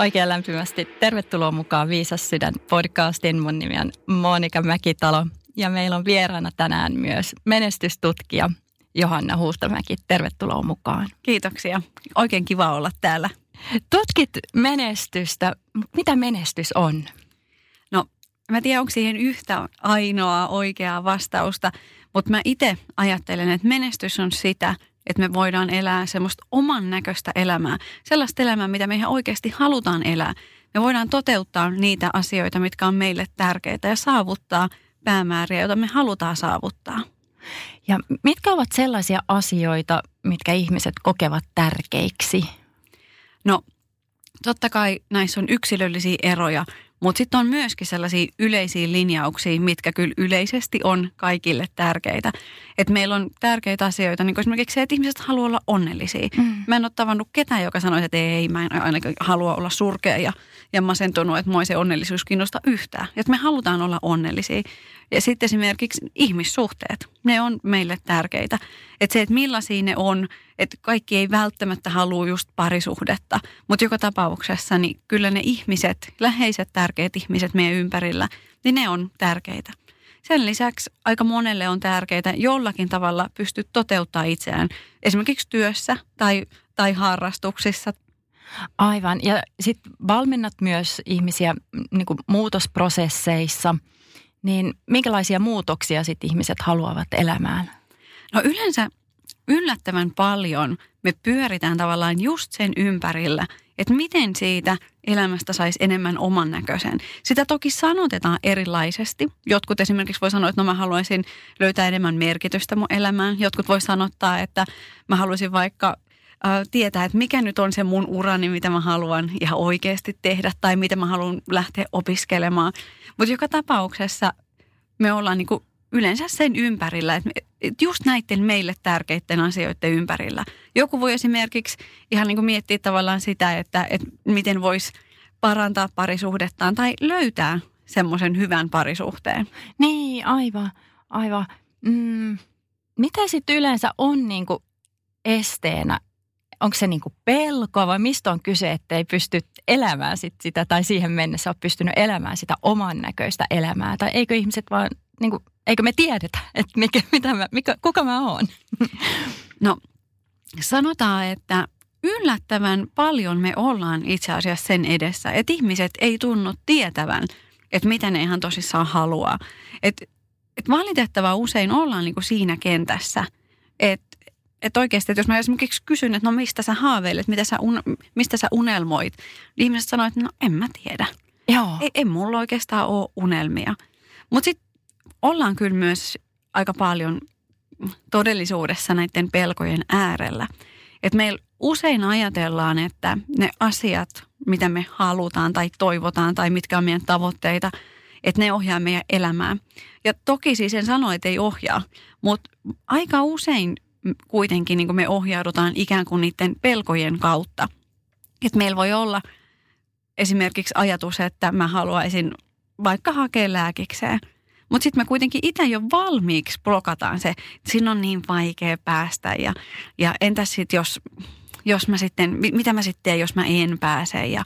Oikein lämpimästi tervetuloa mukaan Viisas sydän podcastin. Mun nimi on Monika Mäkitalo ja meillä on vieraana tänään myös menestystutkija Johanna Huustamäki. Tervetuloa mukaan. Kiitoksia. Oikein kiva olla täällä. Tutkit menestystä. Mitä menestys on? No, mä en tiedä, onko siihen yhtä ainoa oikeaa vastausta, mutta mä itse ajattelen, että menestys on sitä, että me voidaan elää semmoista oman näköistä elämää. Sellaista elämää, mitä me ihan oikeasti halutaan elää. Me voidaan toteuttaa niitä asioita, mitkä on meille tärkeitä ja saavuttaa päämääriä, joita me halutaan saavuttaa. Ja mitkä ovat sellaisia asioita, mitkä ihmiset kokevat tärkeiksi? No, totta kai näissä on yksilöllisiä eroja, mutta sitten on myöskin sellaisia yleisiä linjauksia, mitkä kyllä yleisesti on kaikille tärkeitä. Et meillä on tärkeitä asioita, niin kuin esimerkiksi se, että ihmiset haluaa olla onnellisia. Mm. Mä en ole tavannut ketään, joka sanoisi, että ei, mä en ainakaan halua olla surkea ja, ja masentunut, että mua se onnellisuus kiinnosta yhtään. Että me halutaan olla onnellisia. Ja sitten esimerkiksi ihmissuhteet, ne on meille tärkeitä. Että se, että millaisia ne on, että kaikki ei välttämättä halua just parisuhdetta, mutta joka tapauksessa niin kyllä ne ihmiset, läheiset tärkeät ihmiset meidän ympärillä, niin ne on tärkeitä. Sen lisäksi aika monelle on tärkeää jollakin tavalla pystyä toteuttaa itseään, esimerkiksi työssä tai, tai harrastuksissa. Aivan. Ja sitten valmennat myös ihmisiä niin muutosprosesseissa – niin minkälaisia muutoksia sitten ihmiset haluavat elämään? No yleensä yllättävän paljon me pyöritään tavallaan just sen ympärillä, että miten siitä elämästä saisi enemmän oman näköisen. Sitä toki sanotetaan erilaisesti. Jotkut esimerkiksi voi sanoa, että no mä haluaisin löytää enemmän merkitystä mun elämään. Jotkut voi sanottaa, että mä haluaisin vaikka tietää, että mikä nyt on se mun urani, mitä mä haluan ihan oikeasti tehdä tai mitä mä haluan lähteä opiskelemaan. Mutta joka tapauksessa me ollaan niinku yleensä sen ympärillä, että just näiden meille tärkeiden asioiden ympärillä. Joku voi esimerkiksi ihan niin kuin miettiä tavallaan sitä, että, että miten voisi parantaa parisuhdettaan tai löytää semmoisen hyvän parisuhteen. Niin, aivan, aivan. Mm, mitä sitten yleensä on niin kuin esteenä onko se niin kuin pelko vai mistä on kyse, että ei pysty elämään sit sitä tai siihen mennessä ole pystynyt elämään sitä oman näköistä elämää? Tai eikö ihmiset vaan, niin kuin, eikö me tiedetä, että mikä, mitä mä, mikä, kuka mä oon? No sanotaan, että yllättävän paljon me ollaan itse asiassa sen edessä, että ihmiset ei tunnu tietävän, että mitä ne ihan tosissaan haluaa. Että et valitettavaa usein ollaan niin kuin siinä kentässä, että että oikeasti, että jos mä esimerkiksi kysyn, että no mistä sä haaveilet, mitä sä un, mistä sä unelmoit, niin ihmiset sanoo, että no en mä tiedä. Joo. Ei, ei mulla oikeastaan ole unelmia. Mutta sitten ollaan kyllä myös aika paljon todellisuudessa näiden pelkojen äärellä. Että meillä usein ajatellaan, että ne asiat, mitä me halutaan tai toivotaan tai mitkä on meidän tavoitteita, että ne ohjaa meidän elämää. Ja toki siis en sano, että ei ohjaa, mutta aika usein kuitenkin niin me ohjaudutaan ikään kuin niiden pelkojen kautta. Että meillä voi olla esimerkiksi ajatus, että mä haluaisin vaikka hakea lääkikseen. Mutta sitten me kuitenkin itse jo valmiiksi blokataan se, että siinä on niin vaikea päästä ja, ja entäs sitten jos, jos mä sitten, mitä mä sitten teen, jos mä en pääse ja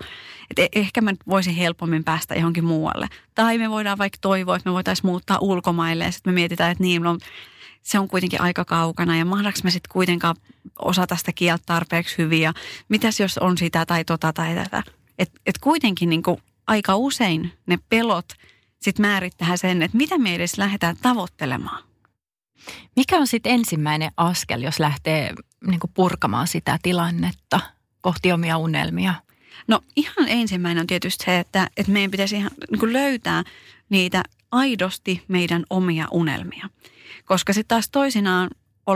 et e, ehkä mä voisin helpommin päästä johonkin muualle. Tai me voidaan vaikka toivoa, että me voitaisiin muuttaa ulkomaille ja sitten me mietitään, että niin, no, se on kuitenkin aika kaukana ja mahdaanko mä sitten kuitenkaan osata sitä kieltä tarpeeksi hyvin ja mitäs jos on sitä tai tota tai tätä. Että et kuitenkin niin kuin aika usein ne pelot sitten määrittää sen, että mitä me edes lähdetään tavoittelemaan. Mikä on sitten ensimmäinen askel, jos lähtee niin purkamaan sitä tilannetta kohti omia unelmia? No ihan ensimmäinen on tietysti se, että, että meidän pitäisi ihan niin löytää niitä aidosti meidän omia unelmia. Koska sitten taas toisinaan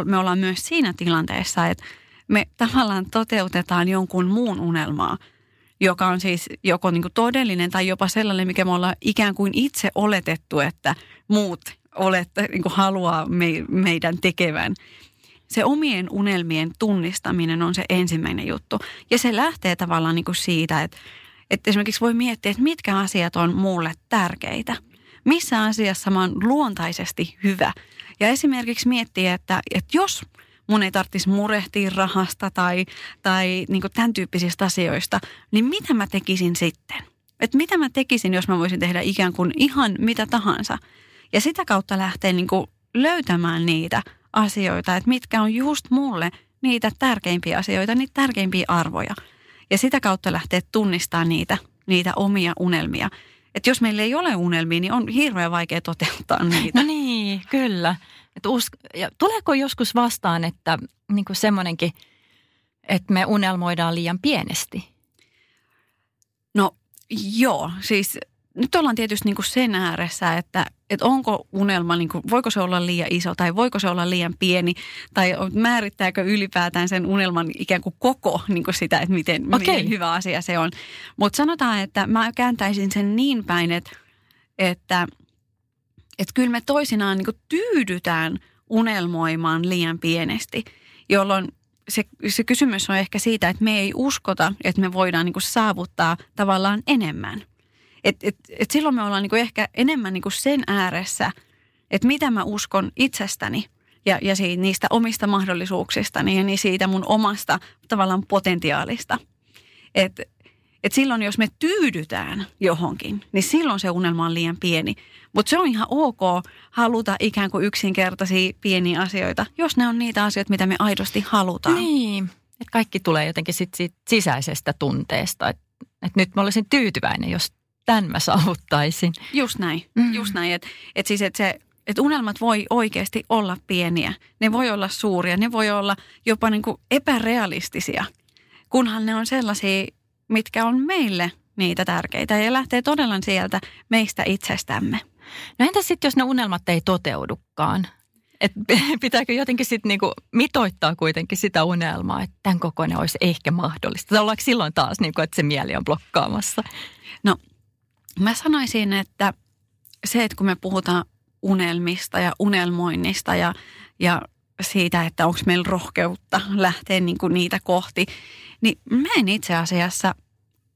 me ollaan myös siinä tilanteessa, että me tavallaan toteutetaan jonkun muun unelmaa, joka on siis joko niin kuin todellinen tai jopa sellainen, mikä me ollaan ikään kuin itse oletettu, että muut olette, niin kuin haluaa me, meidän tekevän. Se omien unelmien tunnistaminen on se ensimmäinen juttu. Ja se lähtee tavallaan niin kuin siitä, että, että esimerkiksi voi miettiä, että mitkä asiat on mulle tärkeitä. Missä asiassa mä oon luontaisesti hyvä. Ja esimerkiksi miettiä, että, että jos mun ei tarvitsisi murehtia rahasta tai, tai niin tämän tyyppisistä asioista, niin mitä mä tekisin sitten? Että mitä mä tekisin, jos mä voisin tehdä ikään kuin ihan mitä tahansa. Ja sitä kautta lähtee niin kuin löytämään niitä asioita, että mitkä on just mulle niitä tärkeimpiä asioita, niitä tärkeimpiä arvoja. Ja sitä kautta lähtee tunnistaa niitä, niitä omia unelmia. Että jos meillä ei ole unelmia, niin on hirveän vaikea toteuttaa niitä. No niin, kyllä. Et usk- ja tuleeko joskus vastaan, että niin semmoinenkin, että me unelmoidaan liian pienesti? No joo, siis nyt ollaan tietysti niin kuin sen ääressä, että, että onko unelma, niin kuin, voiko se olla liian iso tai voiko se olla liian pieni tai määrittääkö ylipäätään sen unelman ikään kuin koko niin kuin sitä, että miten, okay. miten hyvä asia se on. Mutta sanotaan, että mä kääntäisin sen niin päin, että, että, että kyllä me toisinaan niin tyydytään unelmoimaan liian pienesti, jolloin se, se kysymys on ehkä siitä, että me ei uskota, että me voidaan niin saavuttaa tavallaan enemmän – et, et, et silloin me ollaan niinku ehkä enemmän niinku sen ääressä, että mitä mä uskon itsestäni ja, ja siitä, niistä omista mahdollisuuksistani ja niin siitä mun omasta tavallaan potentiaalista. Että et silloin jos me tyydytään johonkin, niin silloin se unelma on liian pieni. Mutta se on ihan ok haluta ikään kuin yksinkertaisia pieniä asioita, jos ne on niitä asioita, mitä me aidosti halutaan. Niin, että kaikki tulee jotenkin sit siitä sisäisestä tunteesta. Että et nyt mä olisin tyytyväinen, jos tämän mä saavuttaisin. Just näin, mm. just näin. Että et siis et se, et unelmat voi oikeasti olla pieniä. Ne voi olla suuria, ne voi olla jopa niin kuin epärealistisia, kunhan ne on sellaisia, mitkä on meille niitä tärkeitä ja lähtee todella sieltä meistä itsestämme. No entä sitten, jos ne unelmat ei toteudukaan? Et pitääkö jotenkin sitten niinku mitoittaa kuitenkin sitä unelmaa, että tämän kokoinen olisi ehkä mahdollista? Tai ollaanko silloin taas, niinku, että se mieli on blokkaamassa? No Mä sanoisin, että se, että kun me puhutaan unelmista ja unelmoinnista ja, ja siitä, että onko meillä rohkeutta lähteä niin kuin niitä kohti, niin mä en itse asiassa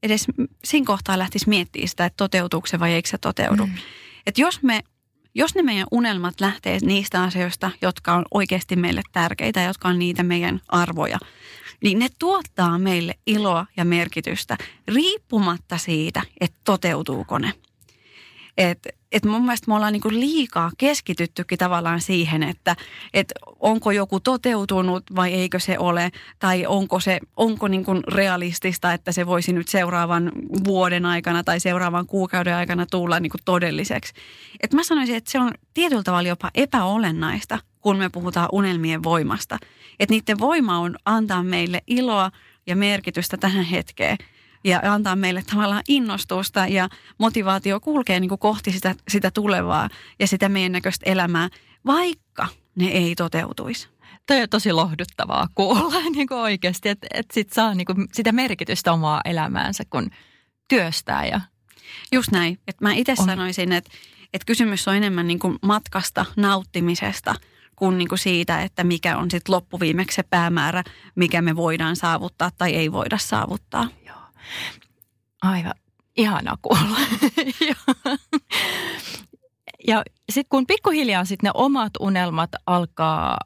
edes siinä kohtaa lähtisi miettimään sitä, että toteutuuko se vai eikö se toteudu. Mm. Että jos, me, jos ne meidän unelmat lähtee niistä asioista, jotka on oikeasti meille tärkeitä, jotka on niitä meidän arvoja, niin ne tuottaa meille iloa ja merkitystä riippumatta siitä, että toteutuuko ne. Et, et mun mielestä me ollaan niinku liikaa keskityttykin tavallaan siihen, että et onko joku toteutunut vai eikö se ole, tai onko se onko niinku realistista, että se voisi nyt seuraavan vuoden aikana tai seuraavan kuukauden aikana tulla niinku todelliseksi. Et mä sanoisin, että se on tietyllä tavalla jopa epäolennaista, kun me puhutaan unelmien voimasta. Että niiden voima on antaa meille iloa ja merkitystä tähän hetkeen ja antaa meille tavallaan innostusta ja motivaatio kulkee niin kuin kohti sitä, sitä tulevaa ja sitä meidän näköistä elämää, vaikka ne ei toteutuisi. Toi on tosi lohduttavaa kuulla niin kuin oikeasti, että, että sit saa niin kuin sitä merkitystä omaa elämäänsä, kun työstää. Ja Just näin. Että mä itse sanoisin, että, että kysymys on enemmän niin kuin matkasta, nauttimisesta – kuin, niin kuin siitä, että mikä on sitten loppuviimeksi se päämäärä, mikä me voidaan saavuttaa tai ei voida saavuttaa. Joo. Aivan ihana kuulla. ja sitten kun pikkuhiljaa sit ne omat unelmat alkaa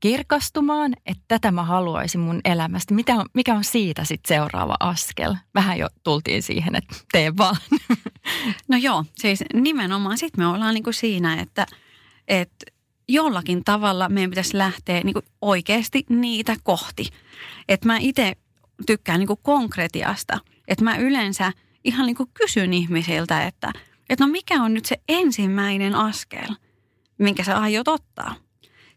kirkastumaan, että tätä mä haluaisin mun elämästä. Mitä on, mikä on siitä sitten seuraava askel? Vähän jo tultiin siihen, että tee vaan. No joo, siis nimenomaan sitten me ollaan niinku siinä, että, että jollakin tavalla meidän pitäisi lähteä niin kuin oikeasti niitä kohti. Että mä itse tykkään niin kuin konkretiasta. Että mä yleensä ihan niin kuin kysyn ihmisiltä, että, että no mikä on nyt se ensimmäinen askel, minkä sä aiot ottaa.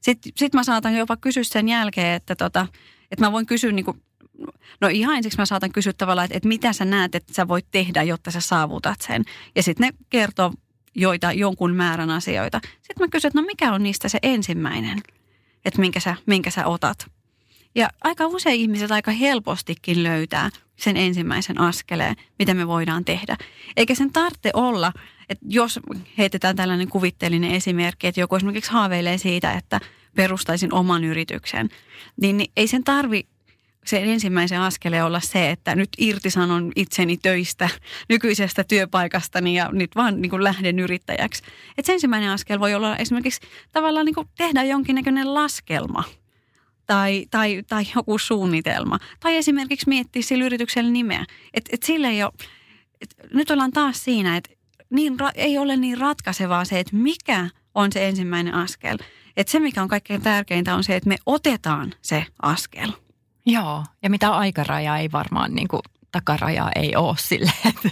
Sitten sit mä saatan jopa kysyä sen jälkeen, että, tota, että mä voin kysyä niin kuin, No ihan ensiksi mä saatan kysyä tavallaan, että, että mitä sä näet, että sä voit tehdä, jotta sä saavutat sen. Ja sitten ne kertoo joita, jonkun määrän asioita. Sitten mä kysyn, että no mikä on niistä se ensimmäinen, että minkä sä, minkä sä otat. Ja aika usein ihmiset aika helpostikin löytää sen ensimmäisen askeleen, mitä me voidaan tehdä. Eikä sen tarvitse olla, että jos heitetään tällainen kuvitteellinen esimerkki, että joku esimerkiksi haaveilee siitä, että perustaisin oman yrityksen, niin, ei sen tarvi sen ensimmäisen askeleen olla se, että nyt irtisanon itseni töistä nykyisestä työpaikastani ja nyt vaan niin kuin lähden yrittäjäksi. Et se ensimmäinen askel voi olla esimerkiksi tavallaan niin kuin tehdä jonkinnäköinen laskelma tai, tai, tai joku suunnitelma. Tai esimerkiksi miettiä sillä yrityksellä nimeä. Et, et sille ei ole, et nyt ollaan taas siinä, että niin, ei ole niin ratkaisevaa se, että mikä on se ensimmäinen askel. Että se, mikä on kaikkein tärkeintä, on se, että me otetaan se askel. Joo, ja mitä aikaraja ei varmaan, niin kuin takarajaa ei ole sille, että,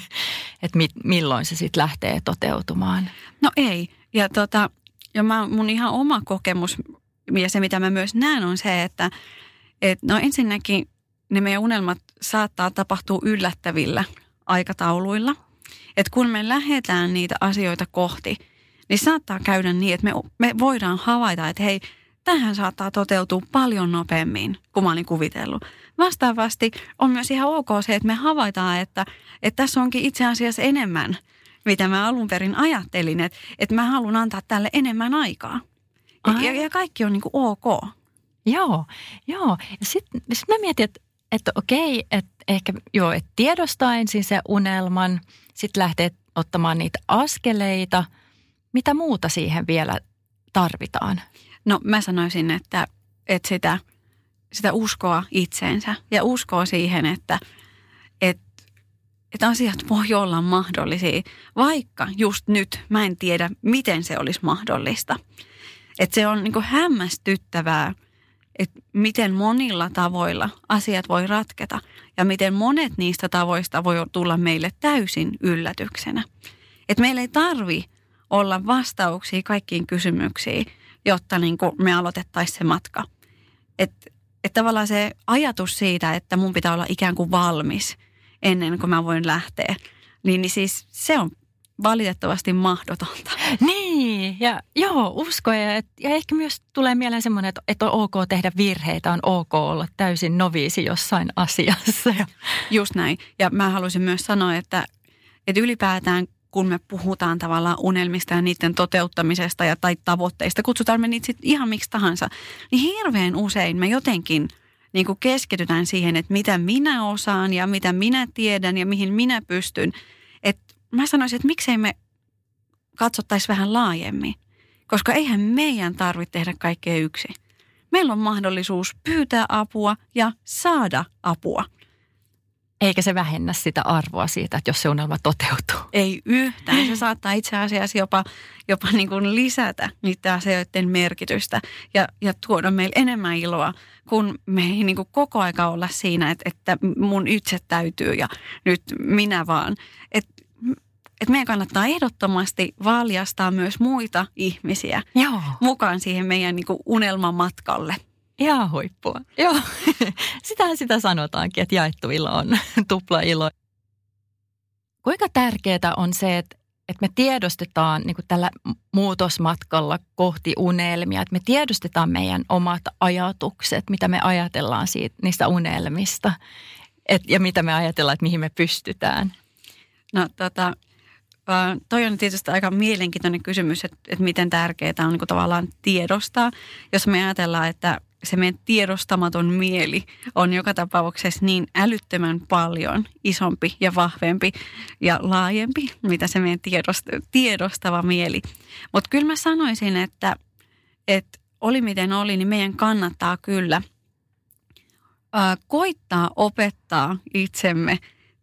että milloin se sitten lähtee toteutumaan. No ei, ja, tota, ja mä, mun ihan oma kokemus ja se, mitä mä myös näen, on se, että et, no ensinnäkin ne meidän unelmat saattaa tapahtua yllättävillä aikatauluilla. Että kun me lähdetään niitä asioita kohti, niin saattaa käydä niin, että me, me voidaan havaita, että hei, tähän saattaa toteutua paljon nopeammin kuin mä olin kuvitellut. Vastaavasti on myös ihan ok se, että me havaitaan, että, että tässä onkin itse asiassa enemmän, mitä mä alun perin ajattelin, että, että mä haluan antaa tälle enemmän aikaa. Ja, ja kaikki on niin kuin ok. Joo, joo. Sitten sit mä mietin, että, että okei, että ehkä joo, että tiedostaa ensin se unelman, sitten lähtee ottamaan niitä askeleita. Mitä muuta siihen vielä tarvitaan? No mä sanoisin, että, että sitä, sitä uskoa itseensä ja uskoa siihen, että, että, että asiat voi olla mahdollisia, vaikka just nyt mä en tiedä, miten se olisi mahdollista. Että se on niin hämmästyttävää, että miten monilla tavoilla asiat voi ratketa ja miten monet niistä tavoista voi tulla meille täysin yllätyksenä. Että meillä ei tarvi olla vastauksia kaikkiin kysymyksiin, jotta niin me aloitettaisiin se matka. Että et tavallaan se ajatus siitä, että mun pitää olla ikään kuin valmis ennen kuin mä voin lähteä, niin, niin siis se on valitettavasti mahdotonta. Niin, ja joo, usko. Ja, ja ehkä myös tulee mieleen semmoinen, että, että on ok tehdä virheitä, on ok olla täysin noviisi jossain asiassa. Just näin. Ja mä haluaisin myös sanoa, että, että ylipäätään kun me puhutaan tavallaan unelmista ja niiden toteuttamisesta ja, tai tavoitteista, kutsutaan me niitä ihan miksi tahansa, niin hirveän usein me jotenkin niin kuin keskitytään siihen, että mitä minä osaan ja mitä minä tiedän ja mihin minä pystyn. Mä sanoisin, että miksei me katsottaisiin vähän laajemmin, koska eihän meidän tarvitse tehdä kaikkea yksin. Meillä on mahdollisuus pyytää apua ja saada apua. Eikä se vähennä sitä arvoa siitä, että jos se unelma toteutuu. Ei yhtään. Se saattaa itse asiassa jopa, jopa niin kuin lisätä niiden asioiden merkitystä ja, ja tuoda meille enemmän iloa, kun me ei niin kuin koko aika olla siinä, että, että mun itse täytyy ja nyt minä vaan. Et että meidän kannattaa ehdottomasti valjastaa myös muita ihmisiä Joo. mukaan siihen meidän niin kuin unelmamatkalle. Ihan huippua. Joo, sitähän sitä sanotaankin, että jaettu ilo on tupla ilo. Kuinka tärkeää on se, että, että me tiedostetaan niin kuin tällä muutosmatkalla kohti unelmia, että me tiedostetaan meidän omat ajatukset, mitä me ajatellaan siitä, niistä unelmista et, ja mitä me ajatellaan, että mihin me pystytään. No tota, Uh, toi on tietysti aika mielenkiintoinen kysymys, että, että miten tärkeää on niin kuin tavallaan tiedostaa. Jos me ajatellaan, että se meidän tiedostamaton mieli on joka tapauksessa niin älyttömän paljon isompi ja vahvempi ja laajempi, mitä se meidän tiedost, tiedostava mieli. Mutta kyllä mä sanoisin, että, että oli miten oli, niin meidän kannattaa kyllä uh, koittaa opettaa itsemme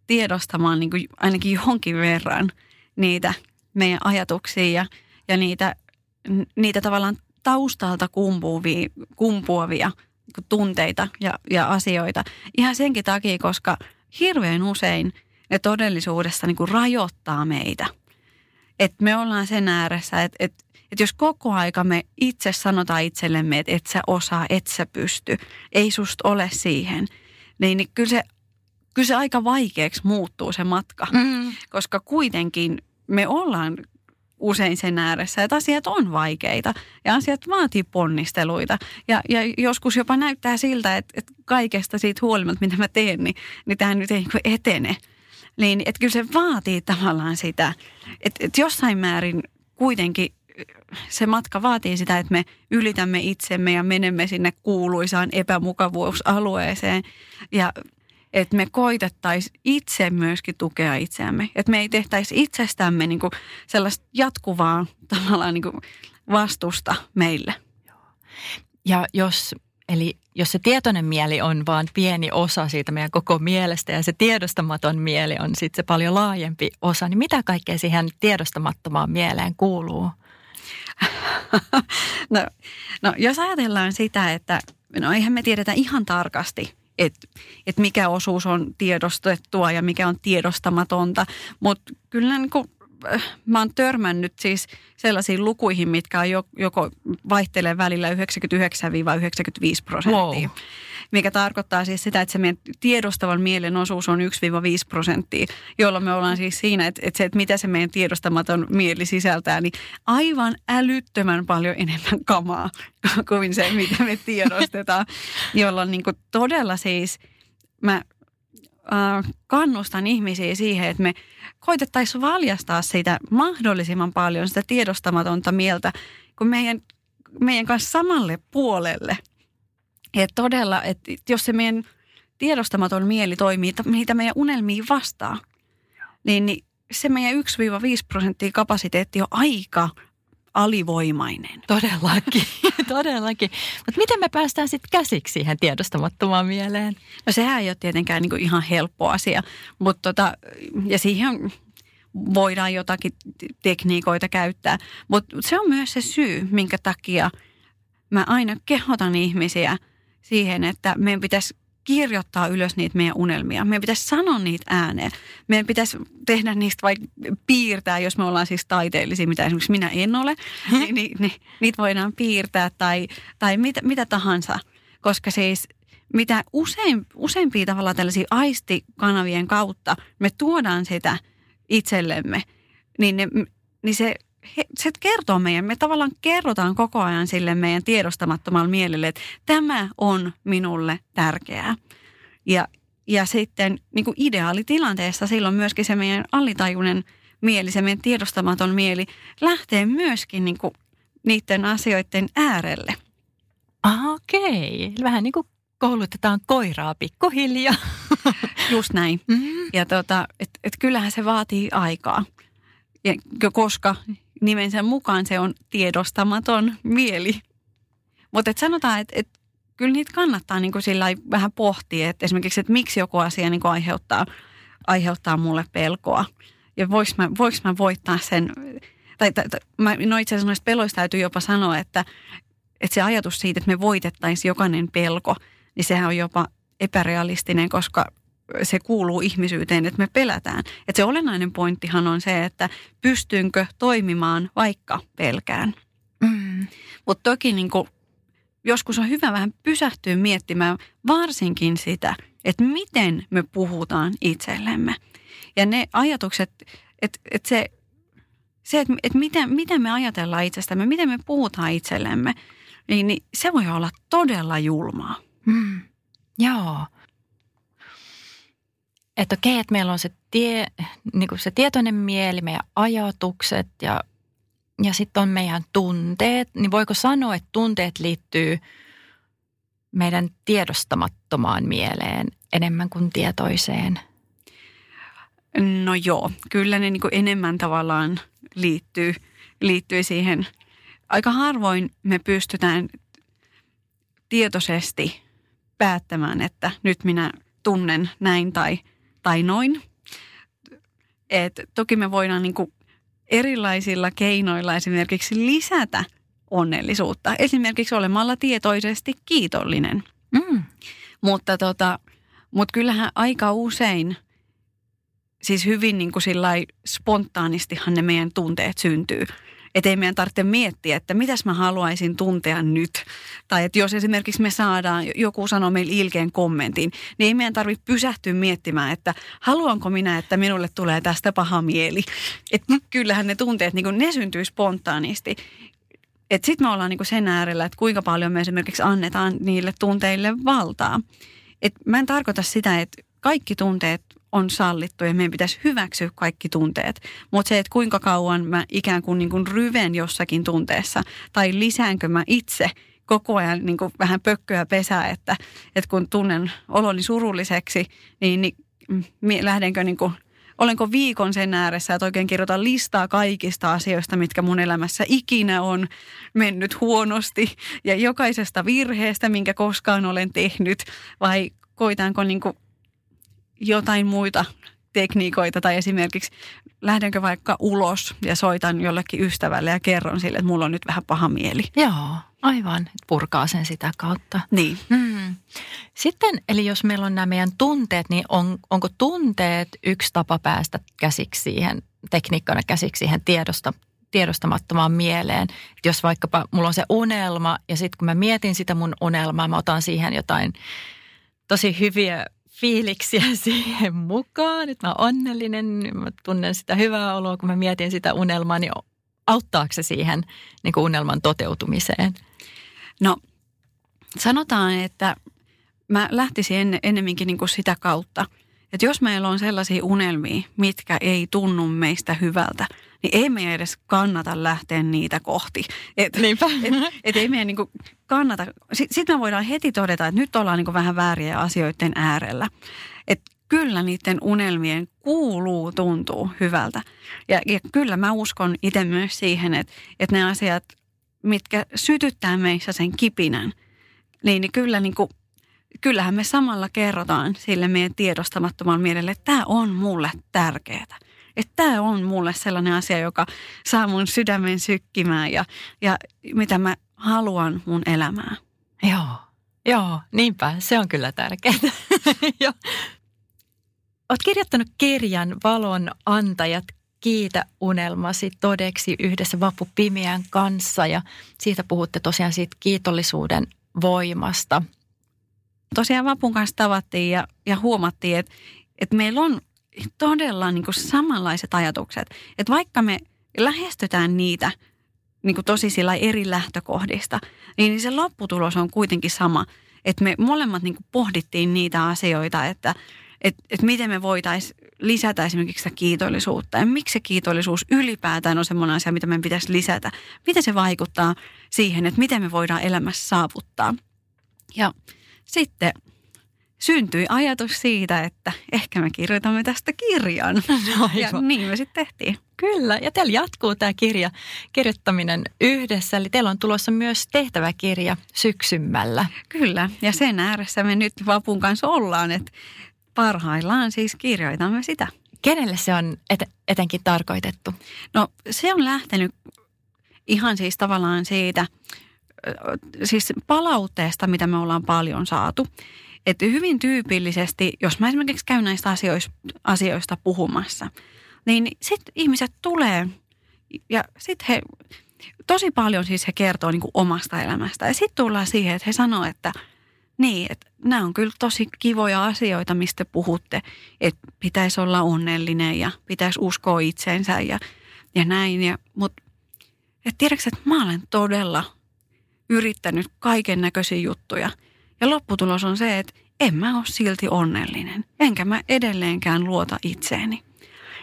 tiedostamaan niin kuin ainakin jonkin verran – niitä meidän ajatuksia ja, ja niitä, niitä tavallaan taustalta kumpuavia, kumpuavia tunteita ja, ja asioita. Ihan senkin takia, koska hirveän usein ne todellisuudessa niin kuin rajoittaa meitä. Että me ollaan sen ääressä, että, että, että jos koko aika me itse sanotaan itsellemme, että et sä osaa, et sä pysty, ei susta ole siihen, niin, niin kyllä se kyllä se aika vaikeaksi muuttuu se matka, mm. koska kuitenkin me ollaan usein sen ääressä, että asiat on vaikeita ja asiat vaatii ponnisteluita. Ja, ja joskus jopa näyttää siltä, että, että kaikesta siitä huolimatta, mitä mä teen, niin, niin tämä nyt ei niin etene. Niin, että kyllä se vaatii tavallaan sitä, että, että jossain määrin kuitenkin se matka vaatii sitä, että me ylitämme itsemme ja menemme sinne kuuluisaan epämukavuusalueeseen. Ja että me koitettaisiin itse myöskin tukea itseämme. Että me ei tehtäisi itsestämme niin kuin sellaista jatkuvaa tavallaan niin kuin vastusta meille. Ja jos, eli jos se tietoinen mieli on vain pieni osa siitä meidän koko mielestä ja se tiedostamaton mieli on sitten se paljon laajempi osa, niin mitä kaikkea siihen tiedostamattomaan mieleen kuuluu? no, no jos ajatellaan sitä, että no eihän me tiedetä ihan tarkasti, että et mikä osuus on tiedostettua ja mikä on tiedostamatonta. Mutta kyllä niin kuin, mä oon törmännyt siis sellaisiin lukuihin, mitkä on joko vaihtelee välillä 99-95 prosenttia. Wow mikä tarkoittaa siis sitä, että se meidän tiedostavan mielen osuus on 1-5 prosenttia, jolloin me ollaan siis siinä, että, että se, että mitä se meidän tiedostamaton mieli sisältää, niin aivan älyttömän paljon enemmän kamaa kuin se, mitä me tiedostetaan, jolloin niin todella siis mä äh, kannustan ihmisiä siihen, että me koitettaisiin valjastaa sitä mahdollisimman paljon, sitä tiedostamatonta mieltä, kun meidän, meidän kanssa samalle puolelle – että todella, että jos se meidän tiedostamaton mieli toimii niitä meidän unelmia vastaan, niin, niin se meidän 1-5 prosenttia kapasiteetti on aika alivoimainen. Todellakin, todellakin. Mutta miten me päästään sitten käsiksi siihen tiedostamattomaan mieleen? No sehän ei ole tietenkään niinku ihan helppo asia, mutta tota, ja siihen voidaan jotakin tekniikoita käyttää. Mutta se on myös se syy, minkä takia mä aina kehotan ihmisiä – siihen, että meidän pitäisi kirjoittaa ylös niitä meidän unelmia. Meidän pitäisi sanoa niitä ääneen. Meidän pitäisi tehdä niistä vaikka piirtää, jos me ollaan siis taiteellisia, mitä esimerkiksi minä en ole. Niin, niin, niin, niitä voidaan piirtää tai, tai mitä, mitä tahansa. Koska siis mitä usein, useimpia tavalla tällaisia aistikanavien kautta me tuodaan sitä itsellemme, niin, ne, niin se he, se kertoo meidän, me tavallaan kerrotaan koko ajan sille meidän tiedostamattomalle mielelle, että tämä on minulle tärkeää. Ja, ja sitten niin kuin ideaalitilanteessa silloin myöskin se meidän alitajuinen mieli, se meidän tiedostamaton mieli lähtee myöskin niin kuin niiden asioiden äärelle. Okei, vähän niin kuin koulutetaan koiraa pikkuhiljaa. Just näin. Mm-hmm. Ja tota, et, et kyllähän se vaatii aikaa. Ja koska nimensä mukaan se on tiedostamaton mieli. Mutta sanotaan, että et, kyllä niitä kannattaa niinku sillä vähän pohtia, että esimerkiksi, että miksi joku asia niinku aiheuttaa, aiheuttaa mulle pelkoa. Ja voiko mä, voiko mä voittaa sen, tai, tai, tai mä, no itse asiassa noista peloista täytyy jopa sanoa, että, että se ajatus siitä, että me voitettaisiin jokainen pelko, niin sehän on jopa epärealistinen, koska se kuuluu ihmisyyteen, että me pelätään. Että se olennainen pointtihan on se, että pystynkö toimimaan vaikka pelkään. Mm. Mutta toki niin kuin, joskus on hyvä vähän pysähtyä miettimään varsinkin sitä, että miten me puhutaan itsellemme. Ja ne ajatukset, että, että se, se että, että miten, miten me ajatellaan itsestämme, miten me puhutaan itsellemme, niin, niin se voi olla todella julmaa. Mm. Joo että okei, että meillä on se, tie, niin kuin se tietoinen mieli, meidän ajatukset ja, ja sitten on meidän tunteet. Niin voiko sanoa, että tunteet liittyy meidän tiedostamattomaan mieleen enemmän kuin tietoiseen? No joo, kyllä ne niin kuin enemmän tavallaan liittyy, liittyy siihen. Aika harvoin me pystytään tietoisesti päättämään, että nyt minä tunnen näin tai – tai noin. Et toki me voidaan niin kuin erilaisilla keinoilla esimerkiksi lisätä onnellisuutta. Esimerkiksi olemalla tietoisesti kiitollinen. Mm. Mutta, tota, mutta kyllähän aika usein, siis hyvin niin kuin spontaanistihan ne meidän tunteet syntyy. Että ei meidän tarvitse miettiä, että mitäs mä haluaisin tuntea nyt. Tai että jos esimerkiksi me saadaan, joku sanoo meille ilkeen kommentin, niin ei meidän tarvitse pysähtyä miettimään, että haluanko minä, että minulle tulee tästä paha mieli. Että kyllähän ne tunteet, niin ne syntyy spontaanisti. Että sitten me ollaan niin sen äärellä, että kuinka paljon me esimerkiksi annetaan niille tunteille valtaa. Et mä en tarkoita sitä, että kaikki tunteet on sallittu ja meidän pitäisi hyväksyä kaikki tunteet. Mutta se, että kuinka kauan mä ikään kuin, niin kuin ryven jossakin tunteessa tai lisäänkö mä itse koko ajan niin kuin vähän pökköä pesää, että, että kun tunnen oloni surulliseksi, niin, niin lähdenkö niin kuin, olenko viikon sen ääressä, että oikein kirjoitan listaa kaikista asioista, mitkä mun elämässä ikinä on mennyt huonosti ja jokaisesta virheestä, minkä koskaan olen tehnyt, vai koitanko niin kuin jotain muita tekniikoita tai esimerkiksi lähdenkö vaikka ulos ja soitan jollekin ystävälle ja kerron sille, että mulla on nyt vähän paha mieli. Joo, aivan. Purkaa sen sitä kautta. Niin. Hmm. Sitten, eli jos meillä on nämä meidän tunteet, niin on, onko tunteet yksi tapa päästä käsiksi siihen, tekniikkana käsiksi siihen tiedosta, tiedostamattomaan mieleen. Jos vaikkapa mulla on se unelma ja sitten kun mä mietin sitä mun unelmaa, mä otan siihen jotain tosi hyviä fiiliksiä siihen mukaan, että mä oon onnellinen, mä tunnen sitä hyvää oloa, kun mä mietin sitä unelmaa, niin auttaako se siihen niin kuin unelman toteutumiseen? No sanotaan, että mä lähtisin enne, ennemminkin niin kuin sitä kautta, että jos meillä on sellaisia unelmia, mitkä ei tunnu meistä hyvältä, niin ei meidän edes kannata lähteä niitä kohti. Et, Niinpä. Et, et ei meidän niinku kannata. Sitten sit me voidaan heti todeta, että nyt ollaan niinku vähän vääriä asioiden äärellä. Et kyllä niiden unelmien kuuluu tuntuu hyvältä. Ja, ja kyllä mä uskon itse myös siihen, että, että ne asiat, mitkä sytyttää meissä sen kipinän, niin, niin kyllä niin kuin, kyllähän me samalla kerrotaan sille meidän tiedostamattoman mielelle, että tämä on mulle tärkeää. Että tämä on mulle sellainen asia, joka saa mun sydämen sykkimään ja, ja mitä mä haluan mun elämään. Joo, joo, niinpä. Se on kyllä tärkeää. Olet kirjoittanut kirjan Valon antajat Kiitä unelmasi todeksi yhdessä Vappu Pimeän kanssa ja siitä puhutte tosiaan siitä kiitollisuuden voimasta. Tosiaan Vapun kanssa tavattiin ja, ja huomattiin, että, että meillä on todella niin kuin samanlaiset ajatukset. Että vaikka me lähestytään niitä niin kuin tosi sillä eri lähtökohdista, niin se lopputulos on kuitenkin sama. Että me molemmat niin kuin pohdittiin niitä asioita, että et, et miten me voitaisiin lisätä esimerkiksi sitä kiitollisuutta ja miksi se kiitollisuus ylipäätään on semmoinen asia, mitä meidän pitäisi lisätä. Miten se vaikuttaa siihen, että miten me voidaan elämässä saavuttaa. Ja sitten syntyi ajatus siitä, että ehkä me kirjoitamme tästä kirjan. No, ja niin me sitten tehtiin. Kyllä, ja teillä jatkuu tämä kirja, kirjoittaminen yhdessä. Eli teillä on tulossa myös tehtäväkirja syksymällä. Kyllä, ja sen ääressä me nyt Vapun kanssa ollaan, että parhaillaan siis kirjoitamme sitä. Kenelle se on et, etenkin tarkoitettu? No se on lähtenyt ihan siis tavallaan siitä, siis palautteesta, mitä me ollaan paljon saatu. Että hyvin tyypillisesti, jos mä esimerkiksi käyn näistä asioista, asioista puhumassa, niin sitten ihmiset tulee ja sitten he, tosi paljon siis he kertoo niin kuin omasta elämästä. Ja sitten tullaan siihen, että he sanoo, että niin, että nämä on kyllä tosi kivoja asioita, mistä puhutte. Että pitäisi olla onnellinen ja pitäisi uskoa itseensä ja, ja näin. Ja, Mutta tiedätkö, että mä olen todella yrittänyt kaiken näköisiä juttuja – ja lopputulos on se, että en mä ole silti onnellinen. Enkä mä edelleenkään luota itseeni.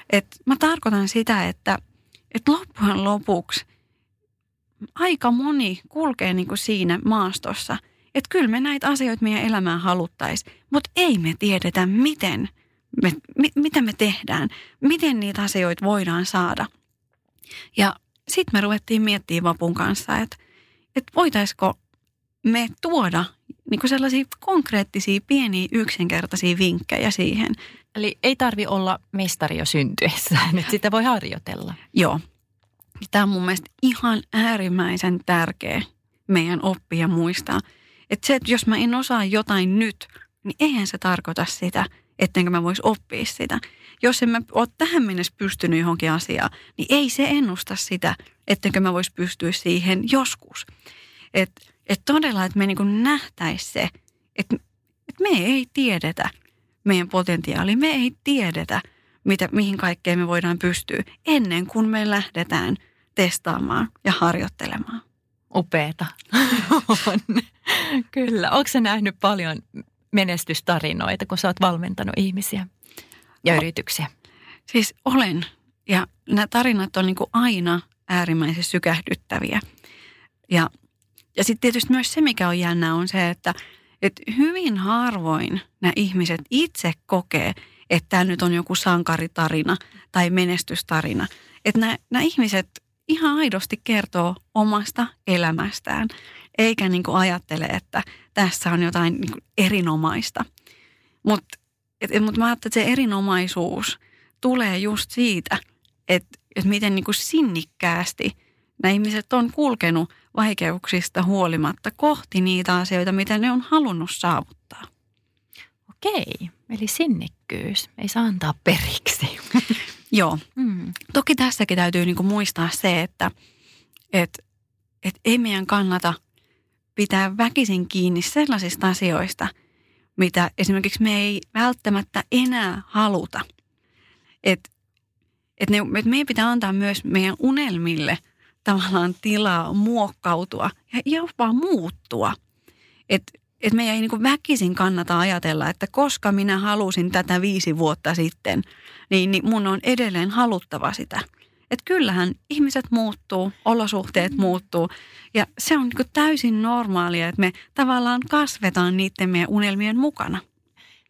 Et mä tarkoitan sitä, että, että loppujen lopuksi aika moni kulkee niin kuin siinä maastossa. Että kyllä me näitä asioita meidän elämään haluttaisiin, mutta ei me tiedetä, miten me, mi, mitä me tehdään, miten niitä asioita voidaan saada. Ja sitten me ruvettiin miettimään Vapun kanssa, että, että voitaisiko me tuoda niin kuin sellaisia konkreettisia, pieniä, yksinkertaisia vinkkejä siihen. Eli ei tarvi olla mestari jo syntyessään, että sitä voi harjoitella. Joo. Tämä on mun mielestä ihan äärimmäisen tärkeä meidän oppia muistaa. Että se, että jos mä en osaa jotain nyt, niin eihän se tarkoita sitä, ettenkö mä voisi oppia sitä. Jos en mä ole tähän mennessä pystynyt johonkin asiaan, niin ei se ennusta sitä, ettenkö mä voisi pystyä siihen joskus. Että et todella, että me niin nähtäisi se, että et me ei tiedetä meidän potentiaali, me ei tiedetä, mitä, mihin kaikkeen me voidaan pystyä ennen kuin me lähdetään testaamaan ja harjoittelemaan. Upeeta. On. Kyllä. Onko sä nähnyt paljon menestystarinoita, kun sä oot valmentanut ihmisiä ja yrityksiä? Siis olen. Ja nämä tarinat on niin kuin aina äärimmäisen sykähdyttäviä. Ja, ja sitten tietysti myös se, mikä on jännä, on se, että, että hyvin harvoin nämä ihmiset itse kokee, että tämä nyt on joku sankaritarina tai menestystarina. Että nämä, nämä ihmiset ihan aidosti kertoo omasta elämästään, eikä niin kuin ajattele, että tässä on jotain niin kuin erinomaista. Mutta mut mä ajattelen, että se erinomaisuus tulee just siitä, että, että miten niin kuin sinnikkäästi nämä ihmiset on kulkenut vaikeuksista huolimatta kohti niitä asioita, mitä ne on halunnut saavuttaa. Okei, eli sinnikkyys. Ei saa antaa periksi. Joo. Mm. Toki tässäkin täytyy niinku muistaa se, että et, et ei meidän kannata pitää väkisin kiinni sellaisista asioista, mitä esimerkiksi me ei välttämättä enää haluta. Et, et ne, et meidän pitää antaa myös meidän unelmille tavallaan tilaa muokkautua ja jopa muuttua. Että et meidän ei niin väkisin kannata ajatella, että koska minä halusin tätä viisi vuotta sitten, niin, niin mun on edelleen haluttava sitä. Että kyllähän ihmiset muuttuu, olosuhteet muuttuu ja se on niin täysin normaalia, että me tavallaan kasvetaan niiden meidän unelmien mukana.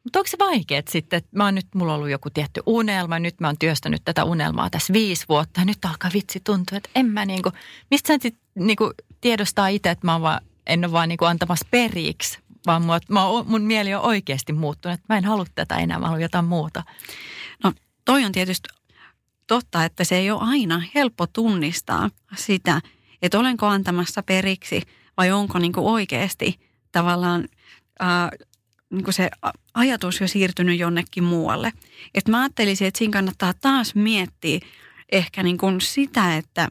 Mutta onko se vaikeet sitten, että mä oon nyt, mulla on ollut joku tietty unelma, nyt mä oon työstänyt tätä unelmaa tässä viisi vuotta ja nyt alkaa vitsi tuntua, että en mä niinku, mistä sä sitten niinku tiedostaa itse, että mä oon vaan en ole vaan niin kuin antamassa periksi, vaan mua, mä, mun mieli on oikeasti muuttunut. Mä en halua tätä enää, mä haluan jotain muuta. No toi on tietysti totta, että se ei ole aina helppo tunnistaa sitä, että olenko antamassa periksi vai onko niin kuin oikeasti tavallaan ää, niin kuin se ajatus jo siirtynyt jonnekin muualle. Et mä ajattelisin, että siinä kannattaa taas miettiä ehkä niin kuin sitä, että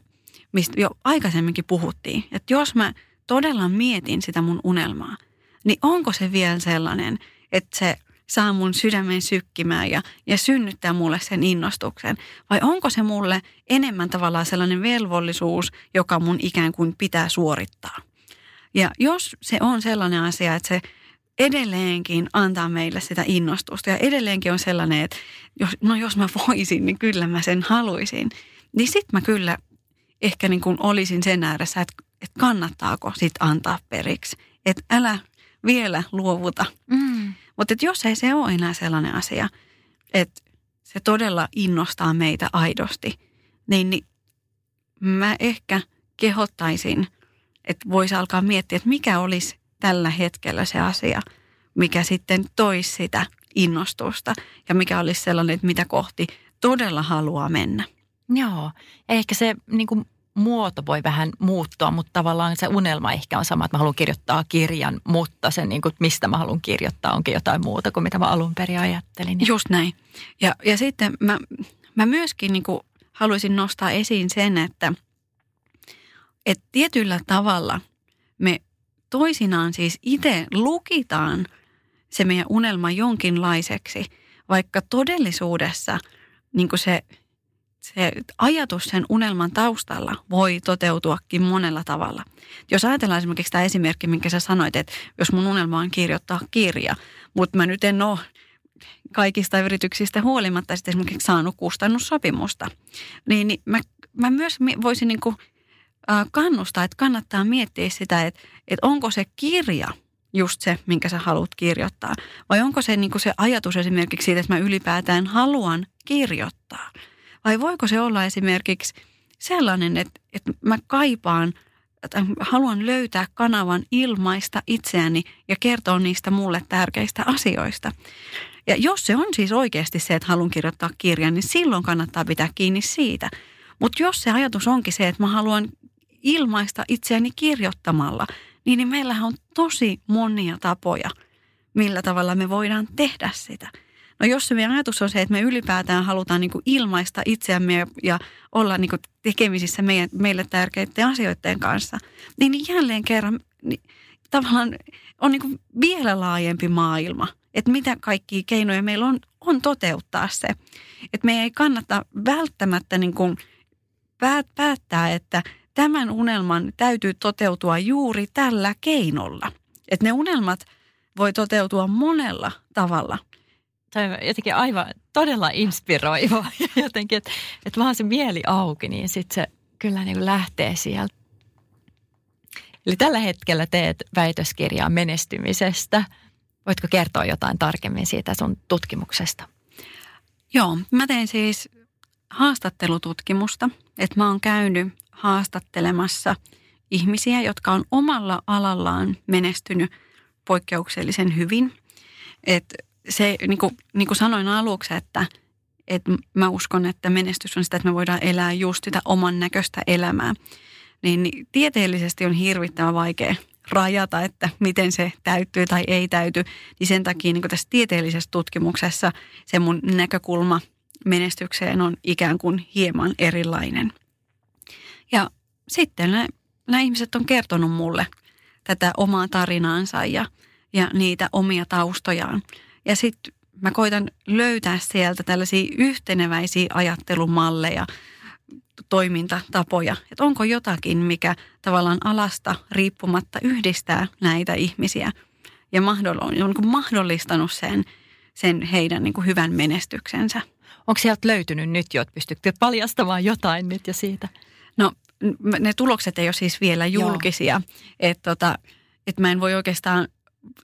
mistä jo aikaisemminkin puhuttiin. Että jos mä todella mietin sitä mun unelmaa, niin onko se vielä sellainen, että se saa mun sydämen sykkimään ja, ja synnyttää mulle sen innostuksen? Vai onko se mulle enemmän tavallaan sellainen velvollisuus, joka mun ikään kuin pitää suorittaa? Ja jos se on sellainen asia, että se edelleenkin antaa meille sitä innostusta ja edelleenkin on sellainen, että jos, no jos mä voisin, niin kyllä mä sen haluaisin. Niin sit mä kyllä ehkä niin kuin olisin sen ääressä, että että kannattaako sit antaa periksi. Että älä vielä luovuta. Mm. Mutta jos ei se ole enää sellainen asia, että se todella innostaa meitä aidosti, niin, niin mä ehkä kehottaisin, että voisi alkaa miettiä, että mikä olisi tällä hetkellä se asia, mikä sitten toisi sitä innostusta ja mikä olisi sellainen, että mitä kohti todella haluaa mennä. Joo, ehkä se niin kuin muoto voi vähän muuttua, mutta tavallaan se unelma ehkä on sama, että mä haluan kirjoittaa kirjan, mutta se niin kuin, mistä mä haluan kirjoittaa onkin jotain muuta kuin mitä mä alun perin ajattelin. Just näin. Ja, ja sitten mä, mä myöskin niin kuin haluaisin nostaa esiin sen, että, että tietyllä tavalla me toisinaan siis itse lukitaan se meidän unelma jonkinlaiseksi, vaikka todellisuudessa niin kuin se se ajatus sen unelman taustalla voi toteutuakin monella tavalla. Jos ajatellaan esimerkiksi tämä esimerkki, minkä sä sanoit, että jos mun unelma on kirjoittaa kirja, mutta mä nyt en ole kaikista yrityksistä huolimatta sitten esimerkiksi saanut kustannussopimusta, niin, niin mä, mä myös voisin niin kuin, kannustaa, että kannattaa miettiä sitä, että, että onko se kirja just se, minkä sä haluat kirjoittaa, vai onko se, niin se ajatus esimerkiksi siitä, että mä ylipäätään haluan kirjoittaa – vai voiko se olla esimerkiksi sellainen, että, että mä kaipaan, että haluan löytää kanavan ilmaista itseäni ja kertoa niistä mulle tärkeistä asioista. Ja jos se on siis oikeasti se, että haluan kirjoittaa kirjan, niin silloin kannattaa pitää kiinni siitä. Mutta jos se ajatus onkin se, että mä haluan ilmaista itseäni kirjoittamalla, niin, niin meillähän on tosi monia tapoja, millä tavalla me voidaan tehdä sitä – No jos se meidän ajatus on se, että me ylipäätään halutaan niin kuin ilmaista itseämme ja, olla niin kuin tekemisissä meidän, meille tärkeiden asioiden kanssa, niin, jälleen kerran niin tavallaan on niin kuin vielä laajempi maailma. Että mitä kaikkia keinoja meillä on, on toteuttaa se. Että meidän ei kannata välttämättä niin kuin päättää, että tämän unelman täytyy toteutua juuri tällä keinolla. Että ne unelmat voi toteutua monella tavalla. On jotenkin aivan todella inspiroiva jotenkin, että, että vaan se mieli auki, niin sitten se kyllä niin kuin lähtee sieltä. Eli tällä hetkellä teet väitöskirjaa menestymisestä. Voitko kertoa jotain tarkemmin siitä sun tutkimuksesta? Joo, mä tein siis haastattelututkimusta, että mä oon käynyt haastattelemassa ihmisiä, jotka on omalla alallaan menestynyt poikkeuksellisen hyvin. Et se, niin kuin, niin kuin sanoin aluksi, että, että mä uskon, että menestys on sitä, että me voidaan elää just sitä oman näköistä elämää. Niin, tieteellisesti on hirvittävän vaikea rajata, että miten se täyttyy tai ei täyty. Niin sen takia niin tässä tieteellisessä tutkimuksessa se mun näkökulma menestykseen on ikään kuin hieman erilainen. Ja sitten nämä, nämä ihmiset on kertonut mulle tätä omaa tarinaansa ja, ja niitä omia taustojaan. Ja sitten mä koitan löytää sieltä tällaisia yhteneväisiä ajattelumalleja, toimintatapoja. Että onko jotakin, mikä tavallaan alasta riippumatta yhdistää näitä ihmisiä ja on mahdollistanut sen, sen heidän niin hyvän menestyksensä. Onko sieltä löytynyt nyt jo, että pystytkö paljastamaan jotain nyt ja siitä? No ne tulokset ei ole siis vielä julkisia. Että tota, et mä en voi oikeastaan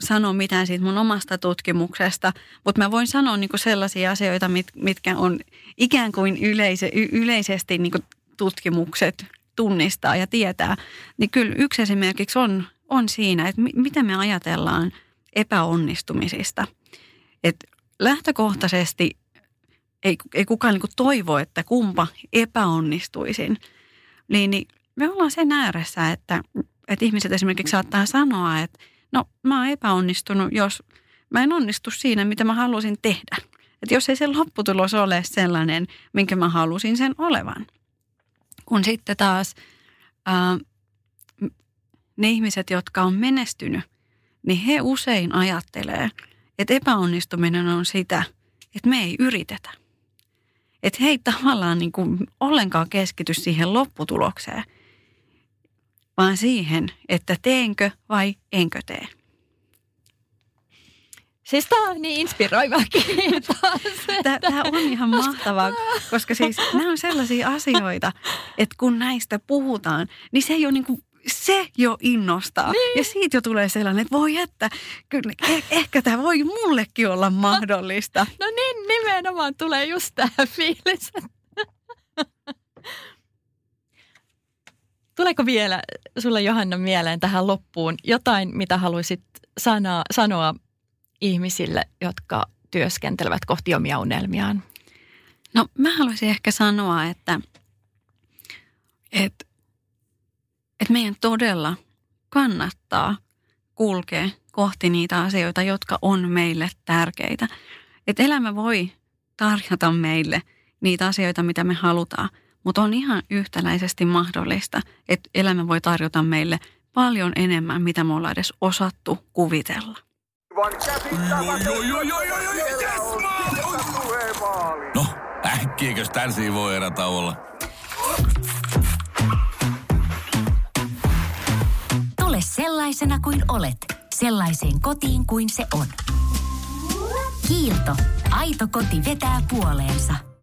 sanoa mitään siitä mun omasta tutkimuksesta, mutta mä voin sanoa niinku sellaisia asioita, mit, mitkä on ikään kuin yleise, yleisesti niinku tutkimukset tunnistaa ja tietää. Niin kyllä yksi esimerkiksi on, on siinä, että mi, mitä me ajatellaan epäonnistumisista. Et lähtökohtaisesti ei, ei kukaan niinku toivo, että kumpa epäonnistuisin. Niin, niin me ollaan sen ääressä, että, että ihmiset esimerkiksi saattaa sanoa, että no mä oon epäonnistunut, jos mä en onnistu siinä, mitä mä halusin tehdä. Että jos ei se lopputulos ole sellainen, minkä mä halusin sen olevan. Kun sitten taas ää, ne ihmiset, jotka on menestynyt, niin he usein ajattelee, että epäonnistuminen on sitä, että me ei yritetä. Että he ei tavallaan niin kuin ollenkaan keskity siihen lopputulokseen, vaan siihen, että teenkö vai enkö tee. Siis tämä on niin inspiroiva, kiitos. Tämä on ihan mahtavaa, koska siis nämä on sellaisia asioita, että kun näistä puhutaan, niin se ei ole niin kuin se jo innostaa. Niin. Ja siitä jo tulee sellainen, että voi että, kyllä, eh, ehkä tämä voi mullekin olla mahdollista. No niin, nimenomaan tulee just tämä fiilis. Tuleeko vielä sulle Johanna mieleen tähän loppuun jotain, mitä haluaisit sanoa, sanoa ihmisille, jotka työskentelevät kohti omia unelmiaan? No mä haluaisin ehkä sanoa, että, että että meidän todella kannattaa kulkea kohti niitä asioita, jotka on meille tärkeitä. Että elämä voi tarjota meille niitä asioita, mitä me halutaan, mutta on ihan yhtäläisesti mahdollista, että elämä voi tarjota meille paljon enemmän, mitä me ollaan edes osattu kuvitella. No, äkkiäkös tän voi erä olla? Ole sellaisena kuin olet, sellaiseen kotiin kuin se on. Kiilto. Aito koti vetää puoleensa.